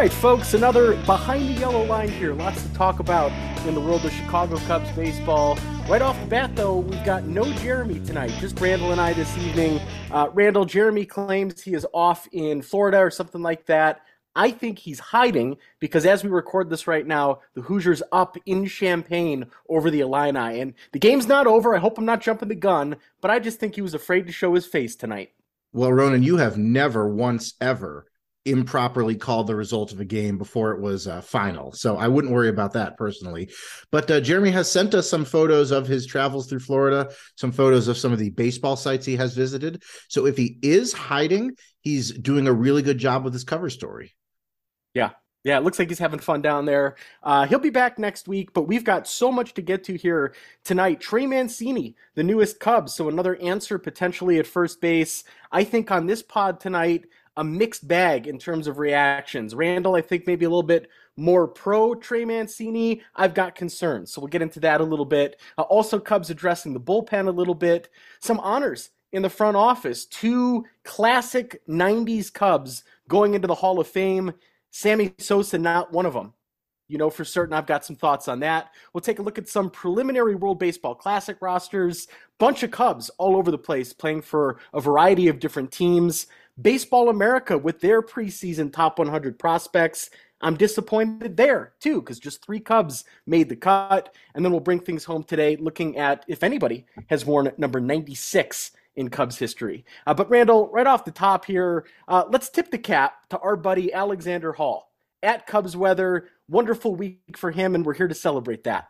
right, folks, another behind the yellow line here. Lots to talk about in the world of Chicago Cubs baseball. Right off the bat, though, we've got no Jeremy tonight, just Randall and I this evening. Uh, Randall, Jeremy claims he is off in Florida or something like that. I think he's hiding because as we record this right now, the Hoosiers up in Champaign over the Illini. And the game's not over. I hope I'm not jumping the gun, but I just think he was afraid to show his face tonight. Well, Ronan, you have never once ever improperly called the result of a game before it was uh, final. So I wouldn't worry about that personally. But uh, Jeremy has sent us some photos of his travels through Florida, some photos of some of the baseball sites he has visited. So if he is hiding, he's doing a really good job with his cover story. Yeah. Yeah, it looks like he's having fun down there. Uh, he'll be back next week, but we've got so much to get to here tonight. Trey Mancini, the newest Cubs, so another answer potentially at first base. I think on this pod tonight, a mixed bag in terms of reactions. Randall, I think maybe a little bit more pro Trey Mancini. I've got concerns, so we'll get into that a little bit. Uh, also, Cubs addressing the bullpen a little bit. Some honors in the front office. Two classic 90s Cubs going into the Hall of Fame. Sammy Sosa, not one of them. You know for certain I've got some thoughts on that. We'll take a look at some preliminary World Baseball Classic rosters. Bunch of Cubs all over the place playing for a variety of different teams. Baseball America with their preseason top 100 prospects. I'm disappointed there too, because just three Cubs made the cut. And then we'll bring things home today looking at if anybody has worn number 96 in Cubs history. Uh, but Randall, right off the top here, uh, let's tip the cap to our buddy Alexander Hall at Cubs Weather. Wonderful week for him, and we're here to celebrate that.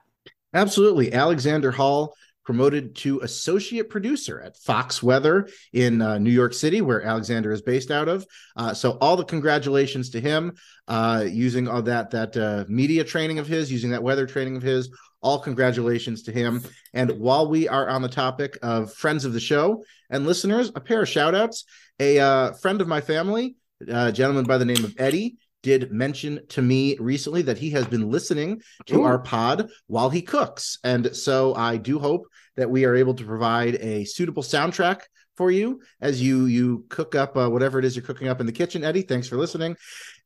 Absolutely. Alexander Hall promoted to associate producer at Fox Weather in uh, New York City, where Alexander is based out of. Uh, so all the congratulations to him uh, using all that that uh, media training of his, using that weather training of his. All congratulations to him. And while we are on the topic of friends of the show and listeners, a pair of shout outs. A uh, friend of my family, a gentleman by the name of Eddie, did mention to me recently that he has been listening to Ooh. our pod while he cooks. And so I do hope that we are able to provide a suitable soundtrack for you as you you cook up uh, whatever it is you're cooking up in the kitchen eddie thanks for listening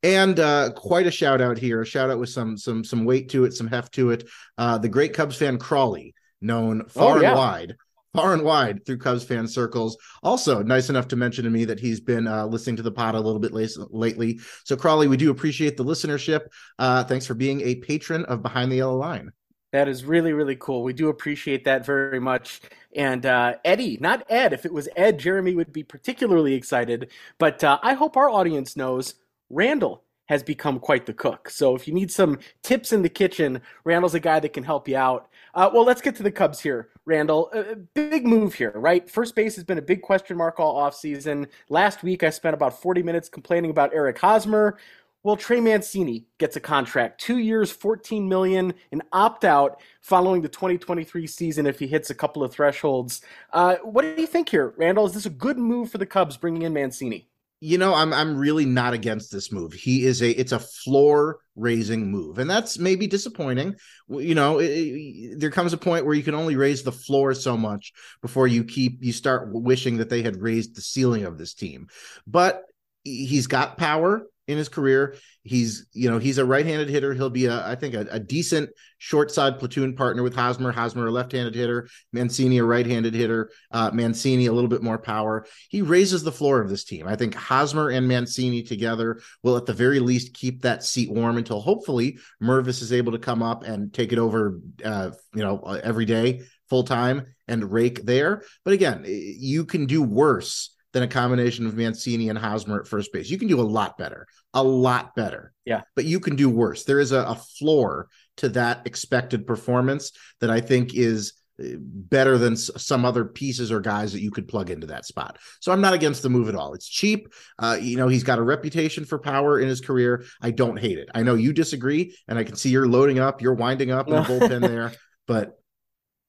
and uh, quite a shout out here a shout out with some some some weight to it some heft to it uh, the great cubs fan crawley known far oh, yeah. and wide far and wide through Cubs fan circles. Also, nice enough to mention to me that he's been uh, listening to the pod a little bit late, lately. So, Crawley, we do appreciate the listenership. Uh, thanks for being a patron of Behind the Yellow Line. That is really, really cool. We do appreciate that very much. And uh, Eddie, not Ed. If it was Ed, Jeremy would be particularly excited. But uh, I hope our audience knows Randall has become quite the cook. So if you need some tips in the kitchen, Randall's a guy that can help you out. Uh, well, let's get to the Cubs here, Randall. A big move here, right? First base has been a big question mark all offseason. Last week, I spent about 40 minutes complaining about Eric Hosmer. Well, Trey Mancini gets a contract, two years, 14 million, an opt out following the 2023 season if he hits a couple of thresholds. Uh, what do you think here, Randall? Is this a good move for the Cubs bringing in Mancini? You know, I'm I'm really not against this move. He is a it's a floor raising move, and that's maybe disappointing. You know, it, it, there comes a point where you can only raise the floor so much before you keep you start wishing that they had raised the ceiling of this team. But he's got power in his career. He's, you know, he's a right-handed hitter. He'll be a, I think, a, a decent short side platoon partner with Hosmer. Hosmer, a left-handed hitter. Mancini, a right-handed hitter. Uh, Mancini, a little bit more power. He raises the floor of this team. I think Hosmer and Mancini together will, at the very least, keep that seat warm until hopefully Mervis is able to come up and take it over, uh, you know, every day full time and rake there. But again, you can do worse than a combination of Mancini and Hosmer at first base. You can do a lot better, a lot better. Yeah. But you can do worse. There is a, a floor to that expected performance that I think is uh, better than some other pieces or guys that you could plug into that spot. So I'm not against the move at all. It's cheap. Uh, you know, he's got a reputation for power in his career. I don't hate it. I know you disagree, and I can see you're loading up, you're winding up in the bullpen there, but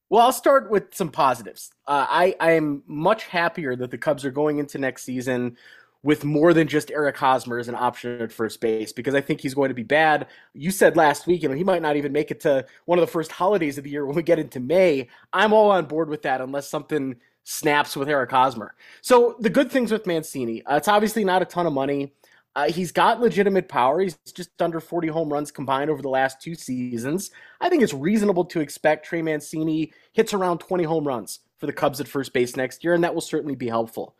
well, I'll start with some positives. Uh, I I am much happier that the Cubs are going into next season with more than just Eric Hosmer as an option at first base because I think he's going to be bad. You said last week, you know, he might not even make it to one of the first holidays of the year when we get into May. I'm all on board with that unless something snaps with Eric Hosmer. So the good things with Mancini, uh, it's obviously not a ton of money. Uh, he's got legitimate power. He's just under 40 home runs combined over the last two seasons. I think it's reasonable to expect Trey Mancini hits around 20 home runs for the Cubs at first base next year, and that will certainly be helpful.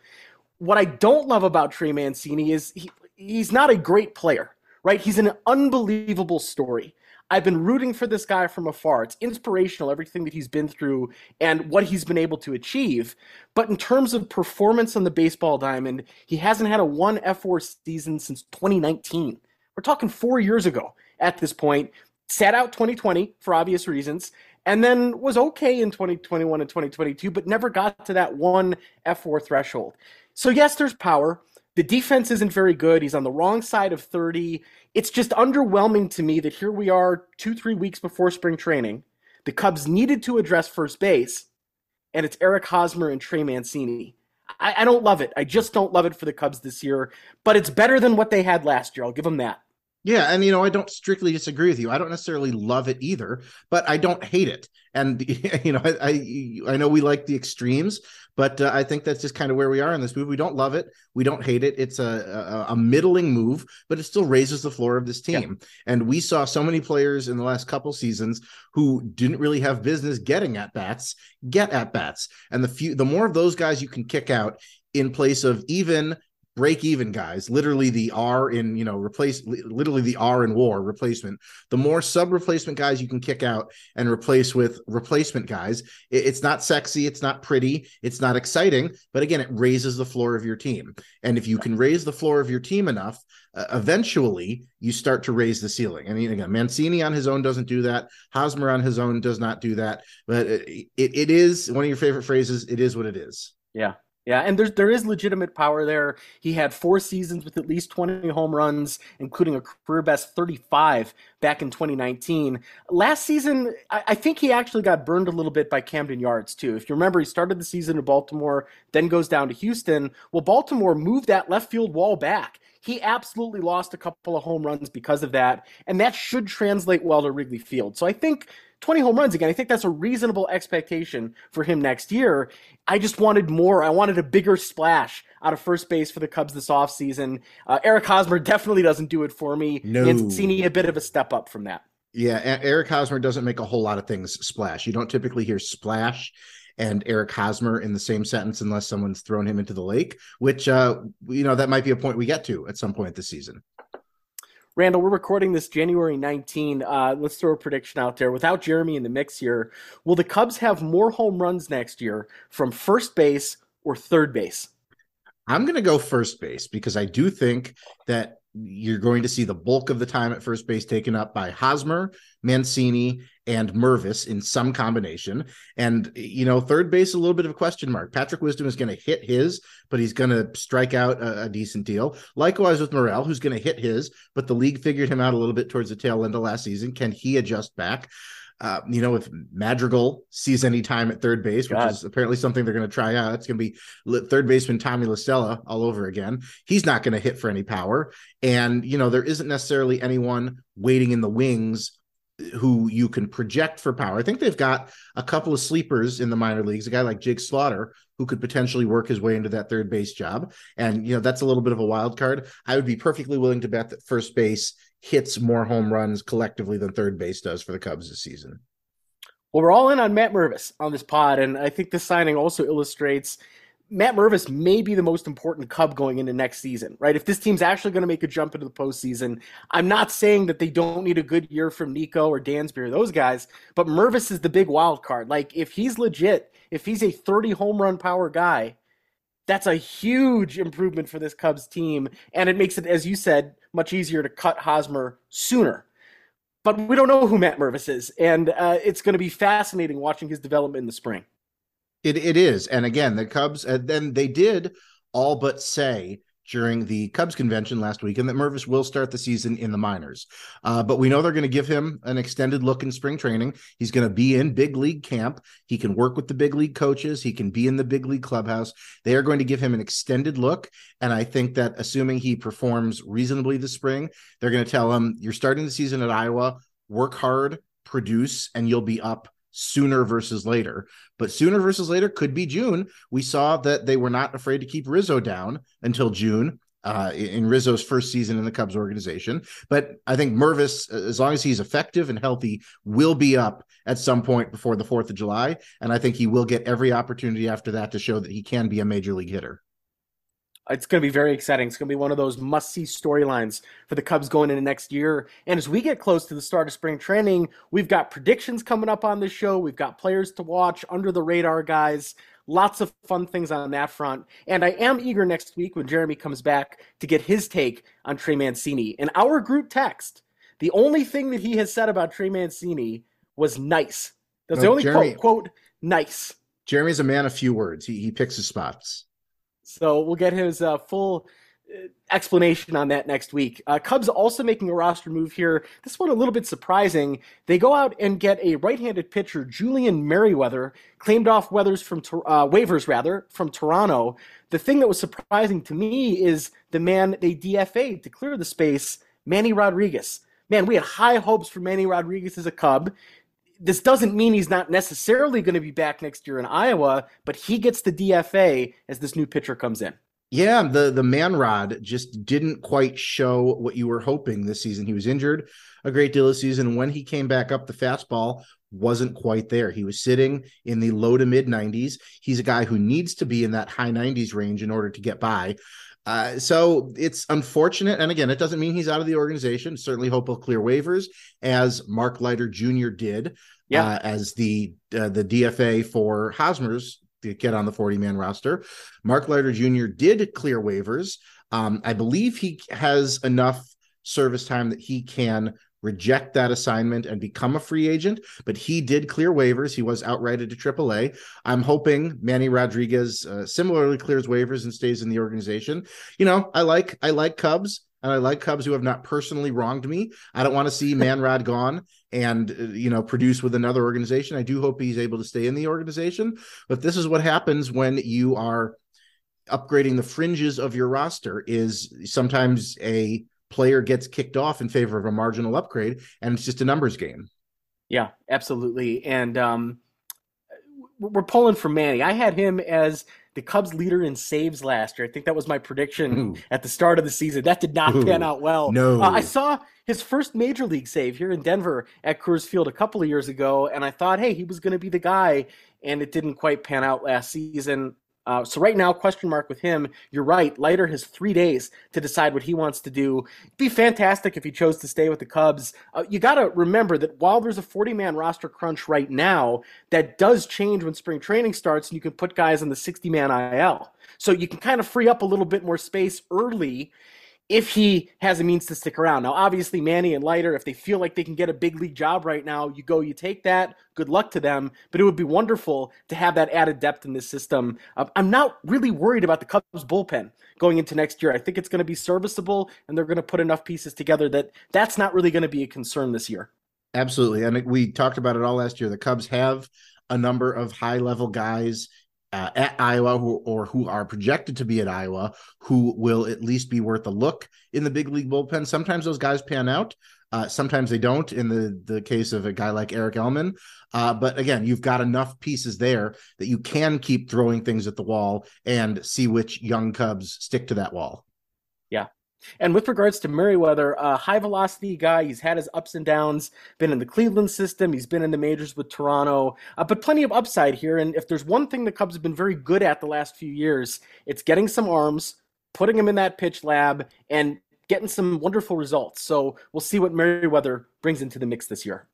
What I don't love about Trey Mancini is he, he's not a great player, right? He's an unbelievable story. I've been rooting for this guy from afar. It's inspirational, everything that he's been through and what he's been able to achieve. But in terms of performance on the baseball diamond, he hasn't had a one F4 season since 2019. We're talking four years ago at this point. Sat out 2020 for obvious reasons, and then was okay in 2021 and 2022, but never got to that one F4 threshold. So, yes, there's power. The defense isn't very good. He's on the wrong side of 30 it's just underwhelming to me that here we are two, three weeks before spring training. The Cubs needed to address first base, and it's Eric Hosmer and Trey Mancini. I, I, don't love it. I just don't love it for the Cubs this year, but it's better than what they had last year. I'll give them that. Yeah, and you know, I don't strictly disagree with you. I don't necessarily love it either, but I don't hate it. And you know, I I, I know we like the extremes, but uh, I think that's just kind of where we are in this move. We don't love it, we don't hate it. It's a a, a middling move, but it still raises the floor of this team. Yeah. And we saw so many players in the last couple seasons who didn't really have business getting at bats get at bats, and the few the more of those guys you can kick out in place of even break even guys, literally the R in, you know, replace literally the R in war replacement. The more sub replacement guys you can kick out and replace with replacement guys, it's not sexy, it's not pretty, it's not exciting, but again, it raises the floor of your team. And if you can raise the floor of your team enough, uh, eventually you start to raise the ceiling. I mean, again, Mancini on his own doesn't do that. Hosmer on his own does not do that. But it, it, it is one of your favorite phrases. It is what it is. Yeah, yeah, and there's there is legitimate power there. He had four seasons with at least 20 home runs, including a career best 35 back in 2019. Last season, I, I, think he actually got burned a little bit by Camden Yards too. If you remember, he started the season in Baltimore, then goes down to Houston. Well, Baltimore moved that left field wall back. He absolutely lost a couple of home runs because of that, and that should translate well to Wrigley Field. So I think 20 home runs again. I think that's a reasonable expectation for him next year. I just wanted more. I wanted a bigger splash out of first base for the Cubs this offseason. Uh, Eric Hosmer definitely doesn't do it for me. No. Mancini a bit of a step up from that. Yeah, Eric Hosmer doesn't make a whole lot of things splash. You don't typically hear splash and Eric Hosmer in the same sentence unless someone's thrown him into the lake, which uh, you know that might be a point we get to at some point this season. Randall, we're recording this January 19. Uh, let's throw a prediction out there. Without Jeremy in the mix here, will the Cubs have more home runs next year from first base or third base? I'm going to go first base because I do think that you're going to see the bulk of the time at first base taken up by Hosmer, Mancini, and Mervis in some combination. And, you know, third base, a little bit of a question mark. Patrick Wisdom is going to hit his, but he's going to strike out a, a, decent deal. Likewise with Morel, who's going to hit his, but the league figured him out a little bit towards the tail end of last season. Can he adjust back? Uh, you know, if Madrigal sees any time at third base, which God. is apparently something they're going to try out, it's going to be third baseman Tommy La Stella all over again. He's not going to hit for any power. And, you know, there isn't necessarily anyone waiting in the wings who you can project for power. I think they've got a couple of sleepers in the minor leagues, a guy like Jake Slaughter, who could potentially work his way into that third base job. And, you know, that's a little bit of a wild card. I would be perfectly willing to bet that first base hits more home runs collectively than third base does for the Cubs this season. Well, we're all in on Matt Mervis on this pod, and I think this signing also illustrates Matt Mervis may be the most important Cub going into next season, right? If this team's actually going to make a jump into the postseason, I'm not saying that they don't need a good year from Nico or Dansby or those guys, but Mervis is the big wild card. Like, if he's legit, if he's a 30 home run power guy, that's a huge improvement for this Cubs team. And it makes it, as you said, much easier to cut Hosmer sooner. But we don't know who Matt Mervis is. And uh, it's going to be fascinating watching his development in the spring. It it is, and again, the Cubs. And uh, then they did all but say during the Cubs convention last week, and that Mervis will start the season in the minors. Uh, but we know they're going to give him an extended look in spring training. He's going to be in big league camp. He can work with the big league coaches. He can be in the big league clubhouse. They are going to give him an extended look. And I think that assuming he performs reasonably this spring, they're going to tell him, you're starting the season at Iowa, work hard, produce, and you'll be up sooner versus later. But sooner versus later could be June. We saw that they were not afraid to keep Rizzo down until June. uh, in Rizzo's first season in the Cubs organization. But I think Mervis, as long as he's effective and healthy, will be up at some point before the 4th of July. And I think he will get every opportunity after that to show that he can be a major league hitter. It's going to be very exciting. It's going to be one of those must see storylines for the Cubs going into next year. And as we get close to the start of spring training, we've got predictions coming up on this show. We've got players to watch, under the radar guys. Lots of fun things on that front. And I am eager next week when Jeremy comes back to get his take on Trey Mancini. In our group text, the only thing that he has said about Trey Mancini was nice. That's no, the only Jeremy, quote, quote, nice. Jeremy's a man of few words. He, he picks his spots. So we'll get his uh, full uh, explanation on that next week. Uh, Cubs also making a roster move here. This one a little bit surprising. They go out and get a right-handed pitcher, Julian Merryweather, claimed off weathers from uh, waivers rather from Toronto. The thing that was surprising to me is the man they DFA'd to clear the space, Manny Rodriguez. Man, we had high hopes for Manny Rodriguez as a Cub this doesn't mean he's not necessarily going to be back next year in Iowa, but he gets the DFA as this new pitcher comes in. Yeah, the the man rod just didn't quite show what you were hoping this season. He was injured a great deal of season. When he came back up, the fastball wasn't quite there. He was sitting in the low to mid 90s. He's a guy who needs to be in that high 90s range in order to get by. Uh, so it's unfortunate. And again, it doesn't mean he's out of the organization. Certainly hope he'll clear waivers, as Mark Leiter Jr. did yeah. Uh, as the uh, the DFA for Hosmer's to get on the 40 man roster. Mark Leiter Jr. did clear waivers. Um, I believe he has enough service time that he can reject that assignment and become a free agent, but he did clear waivers. He was outrighted to AAA. I'm hoping Manny Rodriguez uh, similarly clears waivers and stays in the organization. You know, I like I like Cubs and I like Cubs who have not personally wronged me. I don't want to see Manrod gone and uh, you know produce with another organization. I do hope he's able to stay in the organization, but this is what happens when you are upgrading the fringes of your roster is sometimes a player gets kicked off in favor of a marginal upgrade, and it's just a numbers game. Yeah, absolutely. And um, we're pulling for Manny. I had him as the Cubs leader in saves last year. I think that was my prediction Ooh. at the start of the season. That did not Ooh. pan out well. No, uh, I saw his first major league save here in Denver at Coors Field a couple of years ago, and I thought, hey, he was going to be the guy, and it didn't quite pan out last season. Uh, so right now, question mark with him. You're right. Leiter has three days to decide what he wants to do. It'd be fantastic if he chose to stay with the Cubs. Uh, you got to remember that while there's a 40 man roster crunch right now, that does change when spring training starts, and you can put guys on the 60 man IL. So you can kind of free up a little bit more space early if he has a means to stick around. Now, obviously, Manny and Leiter, if they feel like they can get a big league job right now, you go, you take that. Good luck to them. But it would be wonderful to have that added depth in this system. Uh, I'm not really worried about the Cubs bullpen going into next year. I think it's going to be serviceable, and they're going to put enough pieces together that that's not really going to be a concern this year. Absolutely. And we talked about it all last year. The Cubs have a number of high level guys uh, at Iowa who, or who are projected to be at Iowa who will at least be worth a look in the big league bullpen. Sometimes those guys pan out. Uh, sometimes they don't in the, the case of a guy like Erich Uelmen. Uh, but again, you've got enough pieces there that you can keep throwing things at the wall and see which young Cubs stick to that wall. Yeah, and with regards to Merryweather, a high velocity guy, he's had his ups and downs, been in the Cleveland system, he's been in the majors with Toronto, uh, but plenty of upside here. And if there's one thing the Cubs have been very good at the last few years, it's getting some arms, putting them in that pitch lab, and getting some wonderful results. So we'll see what Merryweather brings into the mix this year.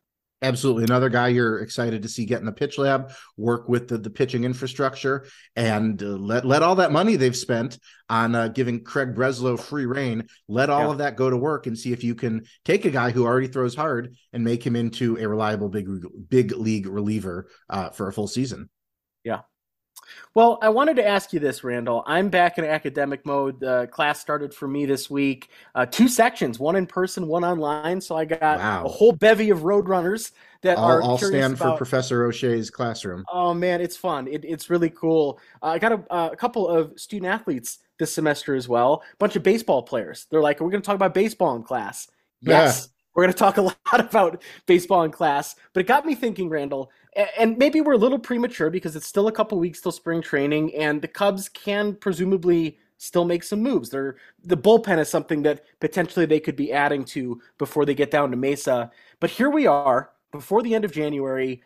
Absolutely. Another guy you're excited to see get in the pitch lab, work with the, the pitching infrastructure, and uh, let, let all that money they've spent on uh, giving Craig Breslow free reign, let all yeah. of that go to work and see if you can take a guy who already throws hard and make him into a reliable big, big league reliever uh, for a full season. Yeah. Well, I wanted to ask you this, Randall. I'm back in academic mode. The class started for me this week. Uh, two sections, one in person, one online. So I got wow. a whole bevy of roadrunners that I'll, are. I'll stand about... for Professor O'Shea's classroom. Oh man, it's fun. It, it's really cool. Uh, I got a, uh, a couple of student athletes this semester as well. A bunch of baseball players. They're like, "Are "We're going to talk about baseball in class." Yes. Yeah. We're going to talk a lot about baseball in class, but it got me thinking, Randall, and maybe we're a little premature because it's still a couple weeks till spring training, and the Cubs can presumably still make some moves. They're, the bullpen is something that potentially they could be adding to before they get down to Mesa. But here we are before the end of January.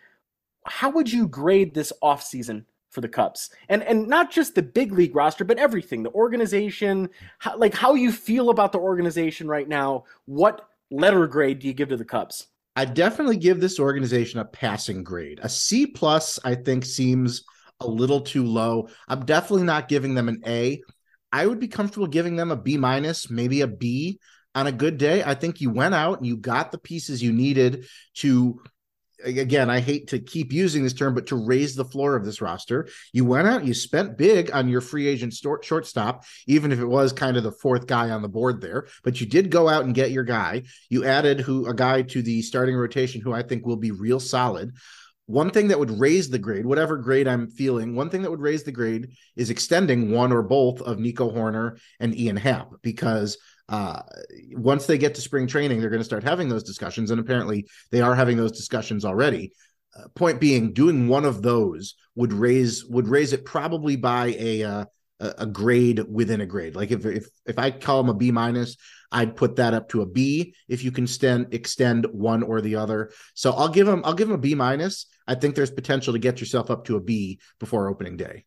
How would you grade this offseason for the Cubs? And and not just the big league roster, but everything, the organization, how, like how you feel about the organization right now. What letter grade do you give to the Cubs? I definitely give this organization a passing grade. A C plus, I think, seems a little too low. I'm definitely not giving them an A. I would be comfortable giving them a B minus, maybe a B on a good day. I think you went out and you got the pieces you needed to again, I hate to keep using this term, but to raise the floor of this roster. You went out, you spent big on your free agent short, shortstop, even if it was kind of the fourth guy on the board there. But you did go out and get your guy. You added who a guy to the starting rotation who I think will be real solid. One thing that would raise the grade, whatever grade I'm feeling, one thing that would raise the grade is extending one or both of Nico Hoerner and Ian Happ because uh, once they get to spring training, they're going to start having those discussions, and apparently they are having those discussions already. Uh, point being, doing one of those would raise would raise it probably by a uh, a grade within a grade. Like if if if I call them a B minus, I'd put that up to a B if you can extend extend one or the other. So I'll give them I'll give them a B minus. I think there's potential to get yourself up to a B before opening day.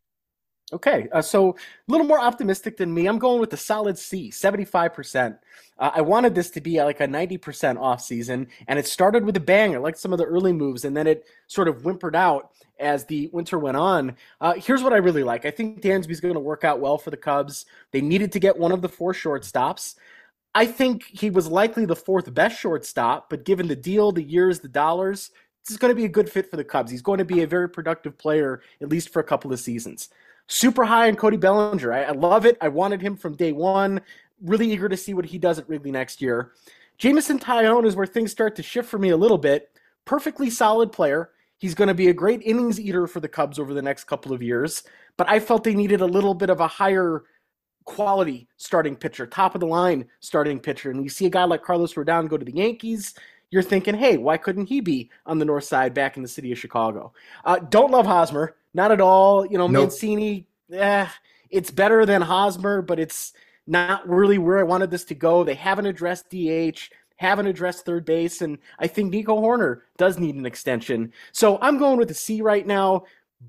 Okay, uh, so a little more optimistic than me. I'm going with the solid C, 75%. Uh, I wanted this to be like a 90% off season, and it started with a bang. I liked some of the early moves, and then it sort of whimpered out as the winter went on. Uh, here's what I really like. I think Dansby's going to work out well for the Cubs. They needed to get one of the four shortstops. I think he was likely the fourth best shortstop, but given the deal, the years, the dollars, this is going to be a good fit for the Cubs. He's going to be a very productive player, at least for a couple of seasons super high on Cody Bellinger. I, I, love it. I wanted him from day one. Really eager to see what he does at Wrigley next year. Jameson Taillon is where things start to shift for me a little bit. Perfectly solid player. He's going to be a great innings eater for the Cubs over the next couple of years. But I felt they needed a little bit of a higher quality starting pitcher, top of the line starting pitcher. And you see a guy like Carlos Rodon go to the Yankees you're thinking, hey, why couldn't he be on the north side back in the city of Chicago? Uh, don't love Hosmer. Not at all. You know, nope. Mancini, eh, it's better than Hosmer, but it's not really where I wanted this to go. They haven't addressed DH, haven't addressed third base, and I think Nico Hoerner does need an extension. So I'm going with a C right now.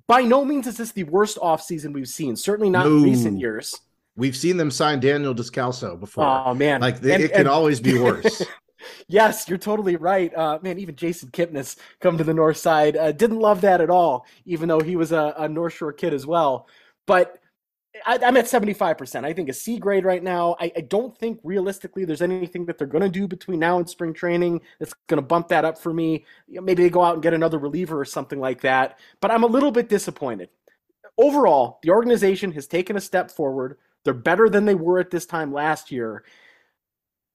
By no means is this the worst offseason we've seen, certainly not no. in recent years. We've seen them sign Daniel Descalso before. Oh man, like and, it can and, always be worse. yes, you're totally right. Uh, man, even Jason Kipnis come to the North Side uh, didn't love that at all, even though he was a, a North Shore kid as well. But I, am at 75%. I think a C grade right now. I, I don't think realistically there's anything that they're going to do between now and spring training that's going to bump that up for me. Maybe they go out and get another reliever or something like that. But I'm a little bit disappointed. Overall, the organization has taken a step forward. They're better than they were at this time last year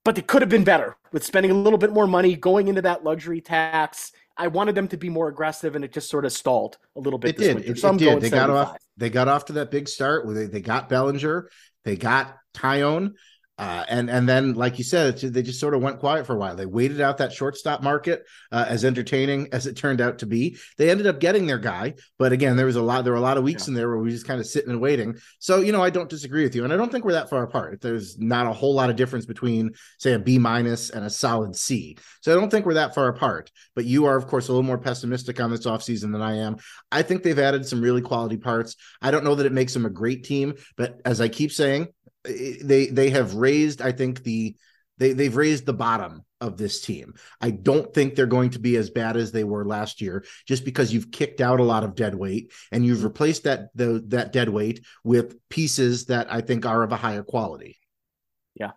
but they could have been better with spending a little bit more money going into that luxury tax. I wanted them to be more aggressive, and it just sort of stalled a little bit. It did. Winter. It, so it did. They 75. got off. They got off to that big start. Where they, they got Bellinger. They got Taillon. Uh, and and then, like you said, they just sort of went quiet for a while. They waited out that shortstop market, uh, as entertaining as it turned out to be. They ended up getting their guy, but again, there was a lot. There were a lot of weeks yeah. in there where we just kind of sitting and waiting. So you know, I don't disagree with you, and I don't think we're that far apart. There's not a whole lot of difference between, say, a B minus and a solid C. So I don't think we're that far apart. But you are, of course, a little more pessimistic on this offseason than I am. I think they've added some really quality parts. I don't know that it makes them a great team, but as I keep saying, they they have raised i think the they they've raised the bottom of this team i don't think they're going to be as bad as they were last year just because you've kicked out a lot of dead weight and you've replaced that the that dead weight with pieces that i think are of a higher quality yeah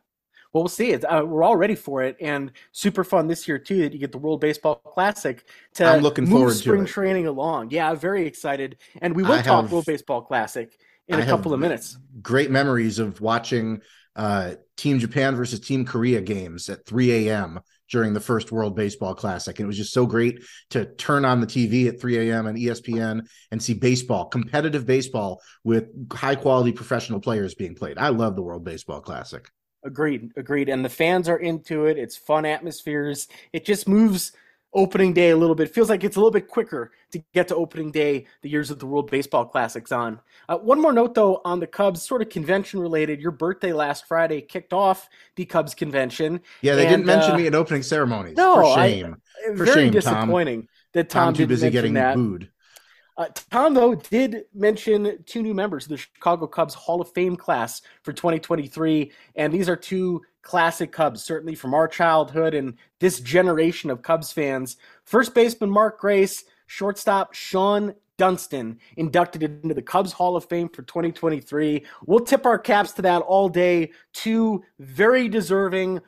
well, we'll see. It's, uh, we're all ready for it, and super fun this year too. That you get the World Baseball Classic to I'm looking move forward spring to training along. Yeah, very excited, and we will I talk have, World Baseball Classic in a couple of minutes. Great memories of watching uh, Team Japan versus Team Korea games at 3 a.m. during the first World Baseball Classic. And it was just so great to turn on the TV at 3 a.m. and ESPN and see baseball, competitive baseball with high quality professional players being played. I love the World Baseball Classic. Agreed, agreed. And the fans are into it. It's fun atmospheres. It just moves opening day a little bit. Feels like it's a little bit quicker to get to opening day the years of the World Baseball Classics on. Uh, one more note, though, on the Cubs, sort of convention related. Your birthday last Friday kicked off the Cubs convention. Yeah, they and, didn't mention uh, me in opening ceremonies. No, for shame. I, For very shame, disappointing Tom. that Tom, Tom too busy getting that. booed. Uh, Tom, though, did mention two new members of the Chicago Cubs Hall of Fame class for 2023. And these are two classic Cubs, certainly from our childhood and this generation of Cubs fans. First baseman Mark Grace, shortstop Shawon Dunston, inducted into the Cubs Hall of Fame for 2023. We'll tip our caps to that all day. Two very deserving,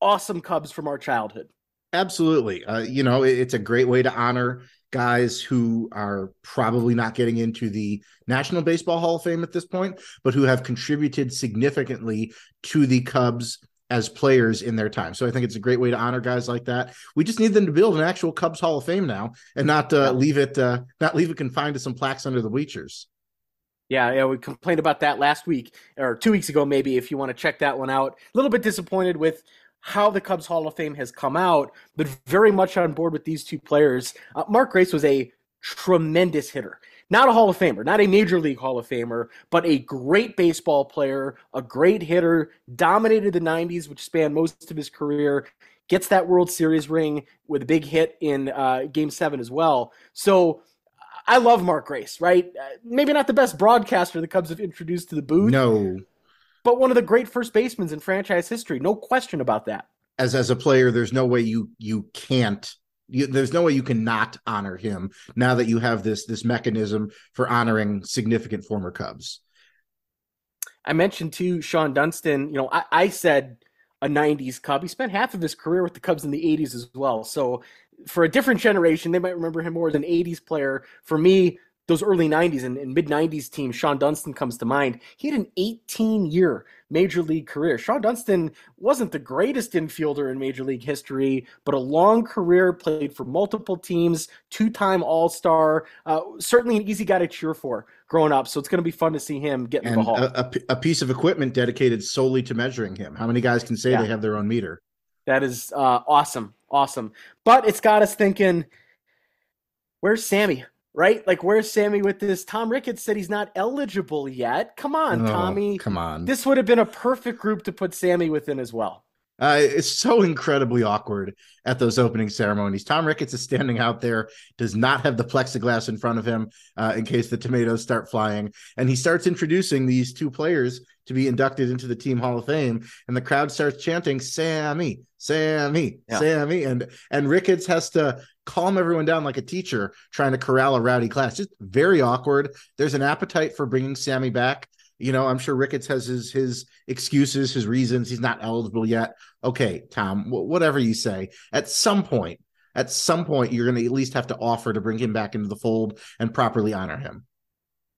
awesome Cubs from our childhood. Absolutely. Uh, you know, it's a great way to honor guys who are probably not getting into the National Baseball Hall of Fame at this point, but who have contributed significantly to the Cubs as players in their time. So I think it's a great way to honor guys like that. We just need them to build an actual Cubs Hall of Fame now and not uh, leave it uh, not leave it confined to some plaques under the bleachers. Yeah, yeah, we complained about that last week or two weeks ago, maybe. If you want to check that one out, a little bit disappointed with how the Cubs Hall of Fame has come out, but very much on board with these two players. Uh, Mark Grace was a tremendous hitter. Not a Hall of Famer, not a Major League Hall of Famer, but a great baseball player, a great hitter, dominated the 90s, which spanned most of his career, gets that World Series ring with a big hit in uh, Game 7 as well. So I love Mark Grace, right? Uh, maybe not the best broadcaster the Cubs have introduced to the booth. No but one of the great first basemen in franchise history. No question about that. As as a player, there's no way you you can't. You, there's no way you can not honor him now that you have this this mechanism for honoring significant former Cubs. I mentioned to Shawon Dunston, you know, I, I said a 90s Cub. He spent half of his career with the Cubs in the 80s as well. So for a different generation, they might remember him more as an 80s player. For me, those early 90s and, and mid 90s teams, Shawon Dunston comes to mind. He had an 18 year major league career. Shawon Dunston wasn't the greatest infielder in major league history, but a long career, played for multiple teams, two time All Star. Uh, certainly an easy guy to cheer for growing up. So it's going to be fun to see him get in the hall. A, a, piece of equipment dedicated solely to measuring him. How many guys can say yeah. they have their own meter? That is uh, awesome. Awesome. But it's got us thinking where's Sammy? Right? Like, where's Sammy with this? Tom Ricketts said he's not eligible yet. Come on, oh, Tommy. Come on. This would have been a perfect group to put Sammy within as well. Uh, it's so incredibly awkward at those opening ceremonies. Tom Ricketts is standing out there, does not have the plexiglass in front of him uh, in case the tomatoes start flying. And he starts introducing these two players to be inducted into the Team Hall of Fame. And the crowd starts chanting, Sammy, Sammy, yeah. Sammy. And, and Ricketts has to calm everyone down like a teacher trying to corral a rowdy class. Just very awkward. There's an appetite for bringing Sammy back. You know, I'm sure Ricketts has his his excuses, his reasons. He's not eligible yet. Okay, Tom, whatever you say. At some point, at some point, you're going to at least have to offer to bring him back into the fold and properly honor him.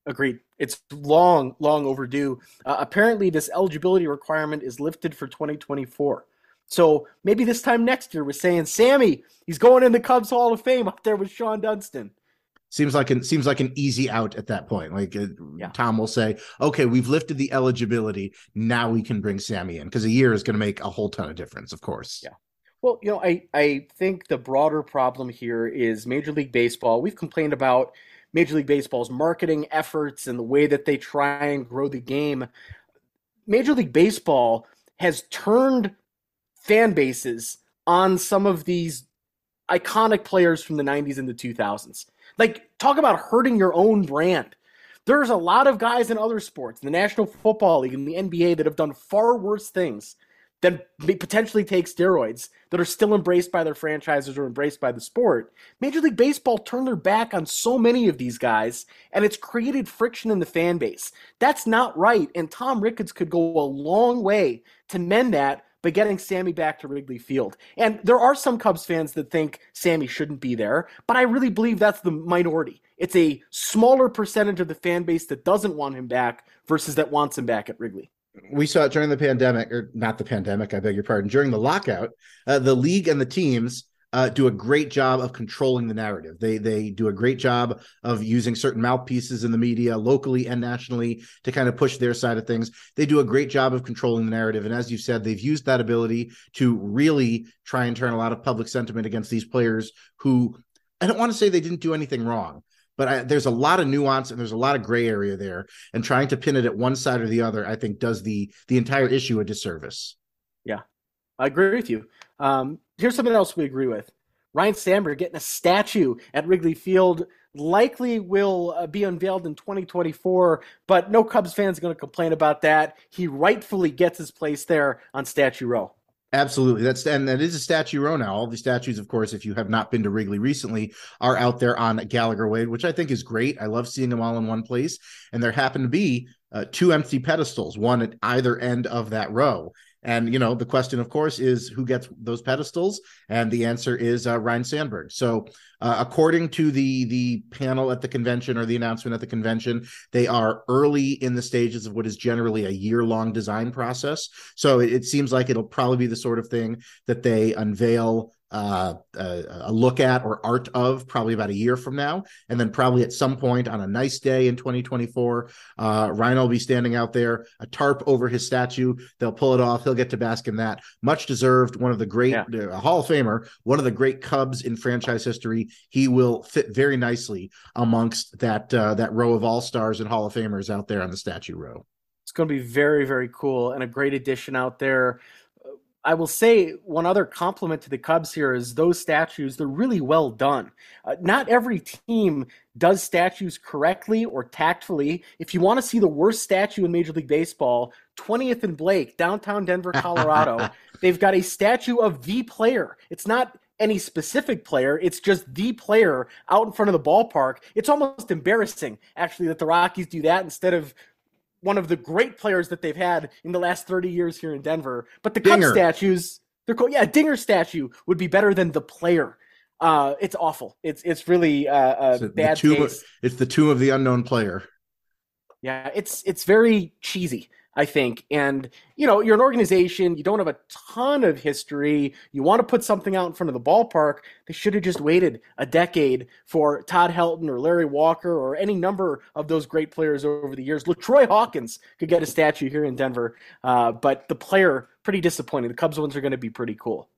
Agreed. It's long, long overdue. Uh, apparently, this eligibility requirement is lifted for 2024. So maybe this time next year we're saying Sammy, he's going in the Cubs Hall of Fame up there with Shawon Dunston. Seems like an seems like an easy out at that point. Like uh, yeah. Tom will say, "Okay, we've lifted the eligibility. Now we can bring Sammy in because a year is going to make a whole ton of difference, of course." Yeah. Well, you know, I I think the broader problem here is Major League Baseball. We've complained about Major League Baseball's marketing efforts and the way that they try and grow the game. Major League Baseball has turned fan bases on some of these iconic players from the 90s and the 2000s. Like, talk about hurting your own brand. There's a lot of guys in other sports, the National Football League and the NBA, that have done far worse things than potentially take steroids that are still embraced by their franchises or embraced by the sport. Major League Baseball turned their back on so many of these guys, and it's created friction in the fan base. That's not right, and Tom Ricketts could go a long way to mend that by getting Sammy back to Wrigley Field. And there are some Cubs fans that think Sammy shouldn't be there, but I really believe that's the minority. It's a smaller percentage of the fan base that doesn't want him back versus that wants him back at Wrigley. We saw it during the pandemic, or not the pandemic, I beg your pardon, during the lockout. Uh, the league and the teams uh, do a great job of controlling the narrative. They they do a great job of using certain mouthpieces in the media, locally and nationally, to kind of push their side of things. They do a great job of controlling the narrative, and as you said, they've used that ability to really try and turn a lot of public sentiment against these players who I don't want to say they didn't do anything wrong, but I, there's a lot of nuance and there's a lot of gray area there, and trying to pin it at one side or the other, I think, does the the entire issue a disservice. Yeah, I agree with you. Um, here's something else we agree with. Ryne Sandberg getting a statue at Wrigley Field likely will uh, be unveiled in 2024, but no Cubs fans going to complain about that. He rightfully gets his place there on Statue Row. Absolutely. That's and that is a statue row now. All the statues, of course, if you have not been to Wrigley recently, are out there on Gallagher Way, which I think is great. I love seeing them all in one place. And there happen to be uh, two empty pedestals, one at either end of that row. And you know, the question, of course, is who gets those pedestals, and the answer is uh, Ryne Sandberg. So, uh, according to the the panel at the convention or the announcement at the convention, they are early in the stages of what is generally a year long design process. So it, it seems like it'll probably be the sort of thing that they unveil uh, a, a, look at or art of probably about a year from now. And then probably at some point on a nice day in 2024, uh, Ryne will be standing out there, a tarp over his statue. They'll pull it off. He'll get to bask in that. Much deserved. One of the great yeah. uh, Hall of Famer, one of the great Cubs in franchise history. He will fit very nicely amongst that uh, that row of all stars and Hall of Famers out there on the statue row. It's going to be very, very cool and a great addition out there. I will say one other compliment to the Cubs here is those statues, they're really well done. Uh, not every team does statues correctly or tactfully. If you want to see the worst statue in Major League Baseball, 20th and Blake, downtown Denver, Colorado, they've got a statue of the player. It's not any specific player. It's just the player out in front of the ballpark. It's almost embarrassing, actually, that the Rockies do that instead of one of the great players that they've had in the last 30 years here in Denver. But the Dinger. Statues, they're cool. Yeah, Dinger statue would be better than the player. Uh, it's awful. It's it's really uh, a bad tomb, taste. It's the tomb of the unknown player. Yeah, it's it's very cheesy. I think. And, you know, you're an organization, you don't have a ton of history, you want to put something out in front of the ballpark. They should have just waited a decade for Todd Helton or Larry Walker or any number of those great players over the years. Look, Troy Hawkins could get a statue here in Denver, uh, but the player, pretty disappointing. The Cubs ones are going to be pretty cool.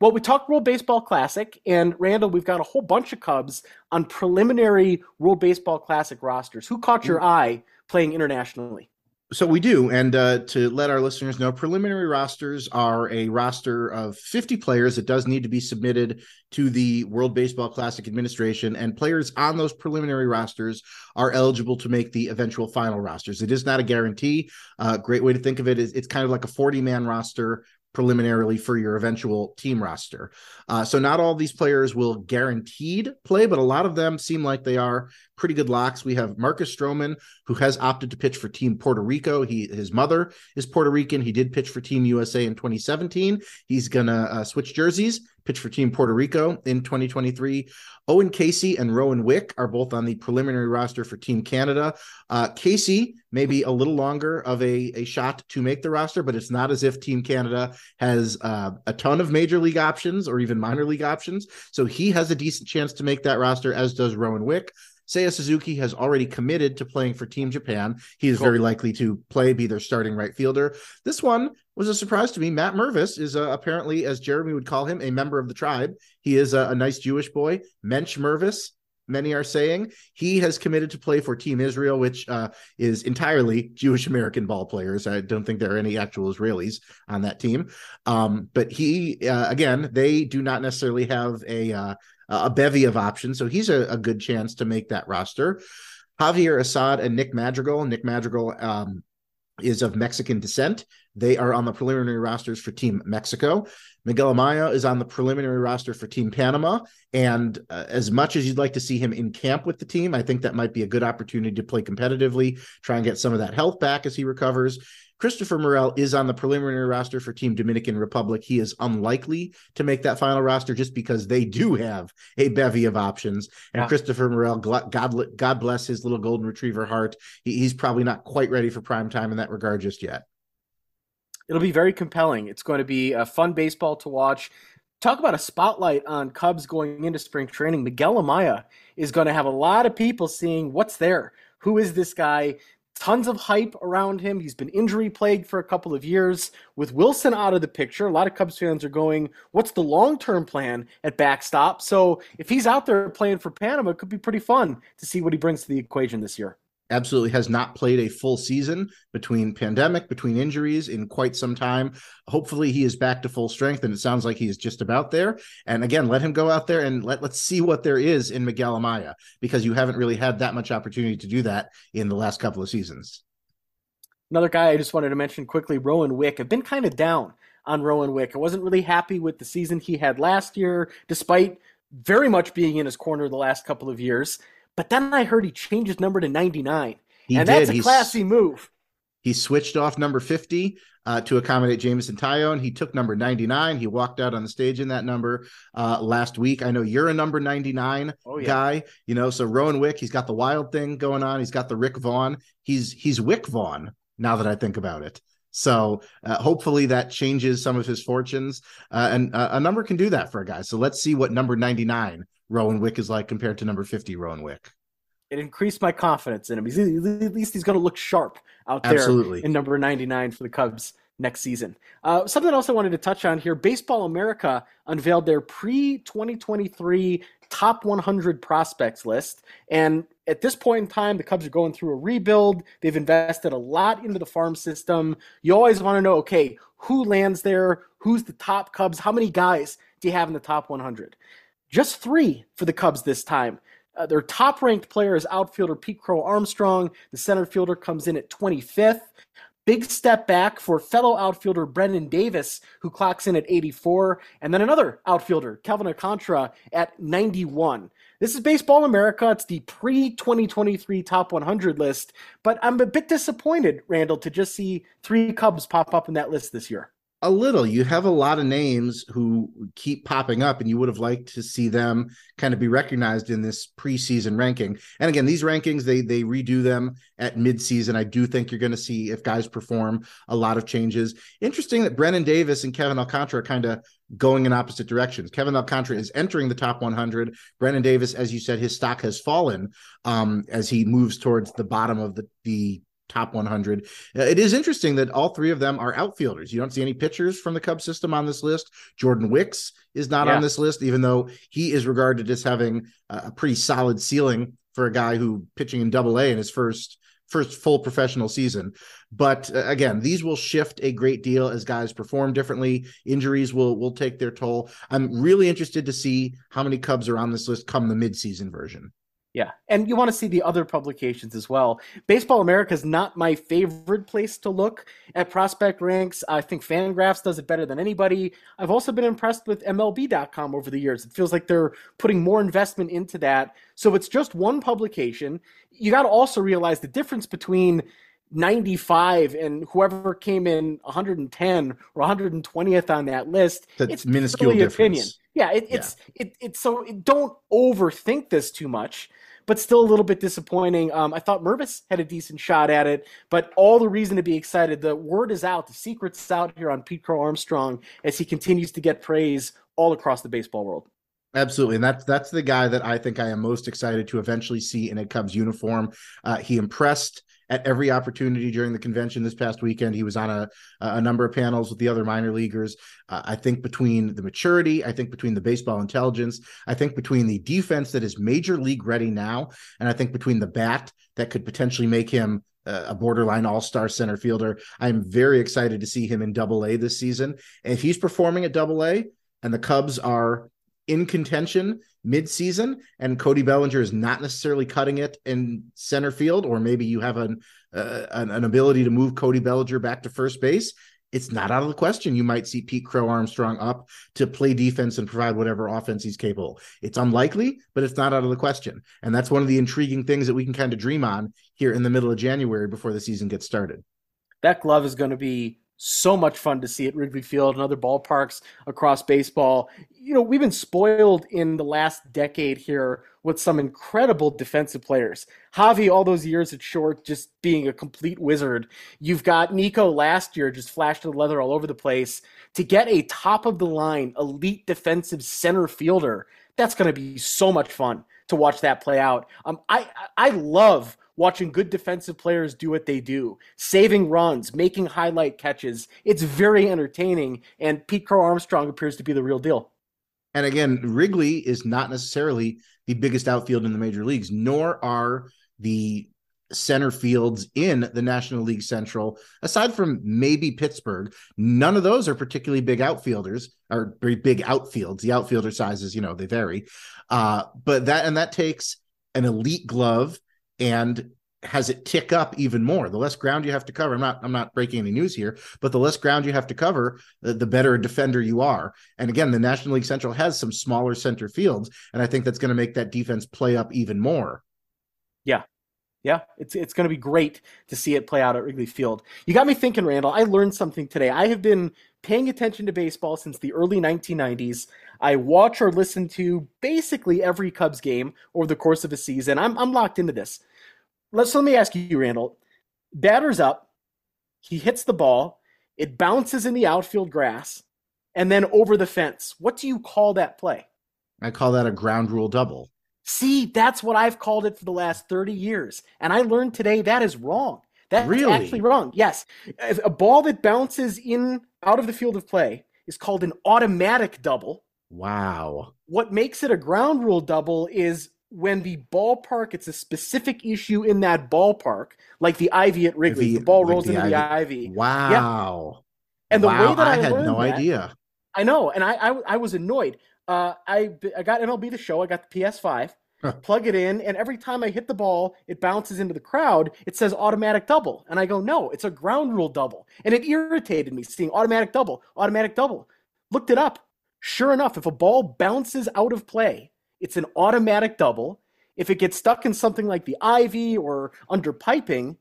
Well, we talked World Baseball Classic, and Randall, we've got a whole bunch of Cubs on preliminary World Baseball Classic rosters. Who caught your mm. eye playing internationally? So we do, and uh, to let our listeners know, preliminary rosters are a roster of 50 players that does need to be submitted to the World Baseball Classic administration, and players on those preliminary rosters are eligible to make the eventual final rosters. It is not a guarantee. Uh, great way to think of it is it's kind of like a 40 man roster preliminarily for your eventual team roster. Uh, so not all these players will guaranteed play, but a lot of them seem like they are pretty good locks. We have Marcus Stroman, who has opted to pitch for Team Puerto Rico. He his mother is Puerto Rican. He did pitch for Team USA in 2017. He's gonna uh, switch jerseys, pitch for Team Puerto Rico in 2023. Owen Caissie and Rowan Wick are both on the preliminary roster for Team Canada. Uh, Caissie may be a little longer of a, a shot to make the roster, but it's not as if Team Canada has uh, a ton of major league options or even minor league options. So he has a decent chance to make that roster, as does Rowan Wick. Seiya Suzuki has already committed to playing for Team Japan. He is cool. very likely to play, be their starting right fielder. This one was a surprise to me. Matt Mervis is uh, apparently, as Jeremy would call him, a member of the tribe. He is a, a nice Jewish boy. Mensch Mervis, many are saying he has committed to play for Team Israel, which uh, is entirely Jewish American ball players. I don't think there are any actual Israelis on that team. Um, but he, uh, again, they do not necessarily have a uh, a bevy of options. So he's a, a good chance to make that roster. Javier Assad and Nick Madrigal. Nick Madrigal um, is of Mexican descent. They are on the preliminary rosters for Team Mexico. Miguel Amaya is on the preliminary roster for Team Panama. And uh, as much as you'd like to see him in camp with the team, I think that might be a good opportunity to play competitively, try and get some of that health back as he recovers. Christopher Morel is on the preliminary roster for Team Dominican Republic. He is unlikely to make that final roster just because they do have a bevy of options. And. Christopher Morel, God, God bless his little golden retriever heart. He, he's probably not quite ready for prime time in that regard just yet. It'll be very compelling. It's going to be a fun baseball to watch talk about a spotlight on Cubs going into spring training. Miguel Amaya is going to have a lot of people seeing what's there. Who is this guy? Tons of hype around him. He's been injury plagued for a couple of years. With Wilson out of the picture, a lot of Cubs fans are going, What's the long term plan at backstop? So if he's out there playing for Panama, it could be pretty fun to see what he brings to the equation this year absolutely has not played a full season between pandemic, between injuries in quite some time. Hopefully he is back to full strength and it sounds like he is just about there. And again, let him go out there and let, let's see what there is in Miguel Amaya because you haven't really had that much opportunity to do that in the last couple of seasons. Another guy I just wanted to mention quickly, Rowan Wick. I've been kind of down on Rowan Wick. I wasn't really happy with the season he had last year, despite very much being in his corner the last couple of years. But then I heard he changed his number to 99. He and did. that's a He's, classy move. He switched off number 50 uh, to accommodate Jameson Taillon. He took number 99. He walked out on the stage in that number uh, last week. I know you're a number 99 oh, yeah. guy, you know, so Rowan Wick, he's got the wild thing going on. He's got the Rick Vaughn. He's he's Wick Vaughn now that I think about it. So uh, hopefully that changes some of his fortunes. Uh, and uh, a number can do that for a guy. So let's see what number 99 Rowan Wick is like compared to number 50 Rowan Wick. It increased my confidence in him. He's, at least he's going to look sharp out there Absolutely. in number 99 for the Cubs next season. Uh, something else I wanted to touch on here Baseball America unveiled their pre 2023 top 100 prospects list. And at this point in time, the Cubs are going through a rebuild. They've invested a lot into the farm system. You always want to know okay, who lands there? Who's the top Cubs? How many guys do you have in the top 100? Just three for the Cubs this time. Uh, their top ranked player is outfielder Pete Crow Armstrong. The center fielder comes in at 25th. Big step back for fellow outfielder Brennen Davis, who clocks in at 84, and then another outfielder, Kevin Alcantara, at 91. This is Baseball America. It's the pre 2023 top 100 list, but I'm a bit disappointed, Randall, to just see three Cubs pop up in that list this year a little. You have a lot of names who keep popping up, and you would have liked to see them kind of be recognized in this preseason ranking. And again, these rankings they they redo them at midseason. I do think you're going to see if guys perform a lot of changes. Interesting that Brennen Davis and Kevin Alcantara are kind of going in opposite directions. Kevin Alcantara is entering the top 100. Brennen Davis, as you said, his stock has fallen um, as he moves towards the bottom of the the top 100. Uh, it is interesting that all three of them are outfielders. You don't see any pitchers from the Cubs system on this list. Jordan Wicks is not yeah. on this list, even though he is regarded as having a pretty solid ceiling for a guy who pitching in double A in his first first full professional season. But uh, again, these will shift a great deal as guys perform differently. Injuries will will take their toll. I'm really interested to see how many Cubs are on this list come the midseason version. Yeah, and you want to see the other publications as well. Baseball America is not my favorite place to look at prospect ranks. I think Fangraphs does it better than anybody. I've also been impressed with MLB.com over the years. It feels like they're putting more investment into that. So it's just one publication. You got to also realize the difference between 95 and whoever came in 110 or 120th on that list. That's it's minuscule difference. opinion. Yeah, it, it's yeah. it, it's so don't overthink this too much but still a little bit disappointing. Um, I thought Mervis had a decent shot at it, but all the reason to be excited. The word is out, the secret's out here on Pete Crow Armstrong as he continues to get praise all across the baseball world. Absolutely, and that's that's the guy that I think I am most excited to eventually see in a Cubs uniform. Uh, he impressed at every opportunity during the convention this past weekend. He was on a, a number of panels with the other minor leaguers. Uh, I think between the maturity, I think between the baseball intelligence, I think between the defense that is major league ready now, and I think between the bat that could potentially make him a borderline all-star center fielder. I'm very excited to see him in double A this season. And if he's performing at double A and the Cubs are in contention midseason and Cody Bellinger is not necessarily cutting it in center field, or maybe you have an, uh, an, an ability to move Cody Bellinger back to first base, it's not out of the question. You might see Pete Crow Armstrong up to play defense and provide whatever offense he's capable. It's unlikely, but it's not out of the question. And that's one of the intriguing things that we can kind of dream on here in the middle of January before the season gets started. That glove is going to be so much fun to see at Wrigley Field and other ballparks across baseball. You know, we've been spoiled in the last decade here with some incredible defensive players. Javi, all those years at short, just being a complete wizard. You've got Nico last year, just flashed the leather all over the place. To get a top of the line, elite defensive center fielder, that's going to be so much fun to watch that play out. Um, I I love watching good defensive players do what they do, saving runs, making highlight catches. It's very entertaining, and Pete Crow Armstrong appears to be the real deal. And again, Wrigley is not necessarily the biggest outfield in the major leagues, nor are the center fields in the National League Central, aside from maybe Pittsburgh, none of those are particularly big outfielders or very big outfields. The outfielder sizes, you know, they vary. Uh, but that and that takes an elite glove and has it tick up even more the less ground you have to cover i'm not i'm not breaking any news here but the less ground you have to cover the, the better a defender you are and again the national league central has some smaller center fields and i think that's going to make that defense play up even more yeah yeah, it's it's going to be great to see it play out at Wrigley Field. You got me thinking, Randall. I learned something today. I have been paying attention to baseball since the early 1990s. I watch or listen to basically every Cubs game over the course of a season. I'm I'm locked into this. Let's let me ask you, Randall. Batter's up. He hits the ball. It bounces in the outfield grass and then over the fence. What do you call that play? I call that a ground rule double. See, that's what I've called it for the last 30 years. And I learned today that is wrong. That's really? actually wrong. Yes. A ball that bounces in out of the field of play is called an automatic double. Wow. What makes it a ground rule double is when the ballpark, it's a specific issue in that ballpark, like the ivy at Wrigley. The, the ball like rolls the into ivy. the ivy. Wow. Yeah. And the wow, way that I, I had no that, idea. I know, and I, I, I was annoyed. Uh, I I got MLB the Show. I got the PS5. plug it in, and every time I hit the ball, it bounces into the crowd. It says automatic double, and I go, no, it's a ground rule double, and it irritated me seeing automatic double, automatic double. Looked it up. Sure enough, if a ball bounces out of play, it's an automatic double. If it gets stuck in something like the ivy or under piping,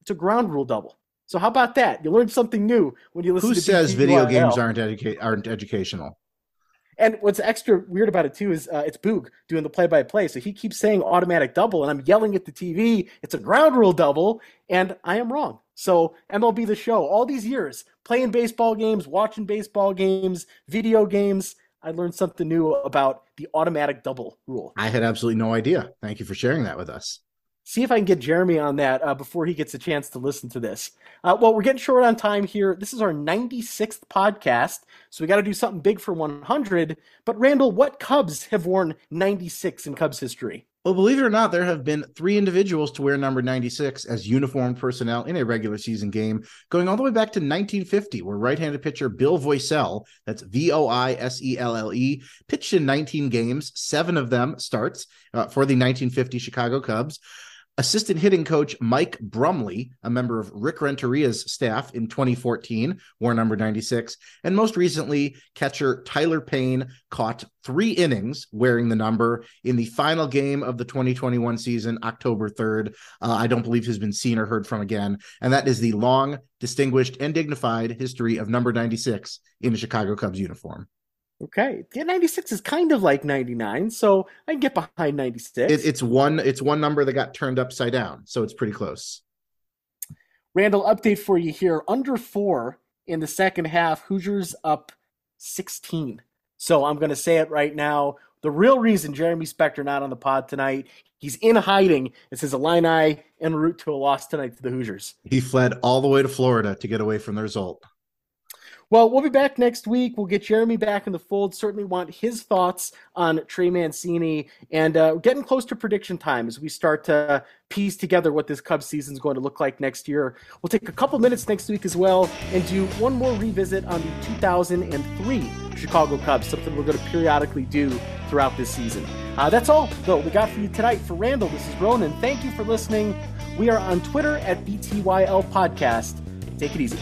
it's a ground rule double. So how about that? You learn something new when you listen. Who to says video games aren't educa- aren't educational? And what's extra weird about it too is uh, it's Boog doing the play-by-play, so he keeps saying automatic double, and I'm yelling at the TV. It's a ground rule double, and I am wrong. So MLB the Show, all these years playing baseball games, watching baseball games, video games, I learned something new about the automatic double rule. I had absolutely no idea. Thank you for sharing that with us. See if I can get Jeremy on that uh, before he gets a chance to listen to this. Uh, well, we're getting short on time here. This is our 96th podcast, so we got to do something big for 100. But Randall, what Cubs have worn 96 in Cubs history? Well, believe it or not, there have been three individuals to wear number 96 as uniformed personnel in a regular season game, going all the way back to 1950, where right handed pitcher Bill Voiselle, that's V O I S E L L E, pitched in 19 games, seven of them starts uh, for the 1950 Chicago Cubs. Assistant hitting coach Mike Brumley, a member of Rick Renteria's staff in 2014, wore number 96. And most recently, catcher Tyler Payne caught three innings wearing the number in the final game of the 2021 season, October 3rd. Uh, I don't believe has been seen or heard from again. And that is the long, distinguished, and dignified history of number 96 in a Chicago Cubs uniform. Okay, yeah, 96 is kind of like 99, so I can get behind 96. It, it's one it's one number that got turned upside down, so it's pretty close. Randall, update for you here. Under four in the second half, Hoosiers up 16. So I'm going to say it right now. The real reason Jeremy Spector not on the pod tonight, he's in hiding. It's his Illini en route to a loss tonight to the Hoosiers. He fled all the way to Florida to get away from the result. Well, we'll be back next week. We'll get Jeremy back in the fold. Certainly want his thoughts on Trey Mancini and uh, getting close to prediction time as we start to piece together what this Cubs season is going to look like next year. We'll take a couple minutes next week as well and do one more revisit on the 2003 Chicago Cubs, something we're going to periodically do throughout this season. Uh, that's all, though, we got for you tonight. For Randall, this is Ronan. Thank you for listening. We are on Twitter at BTYL Podcast. Take it easy.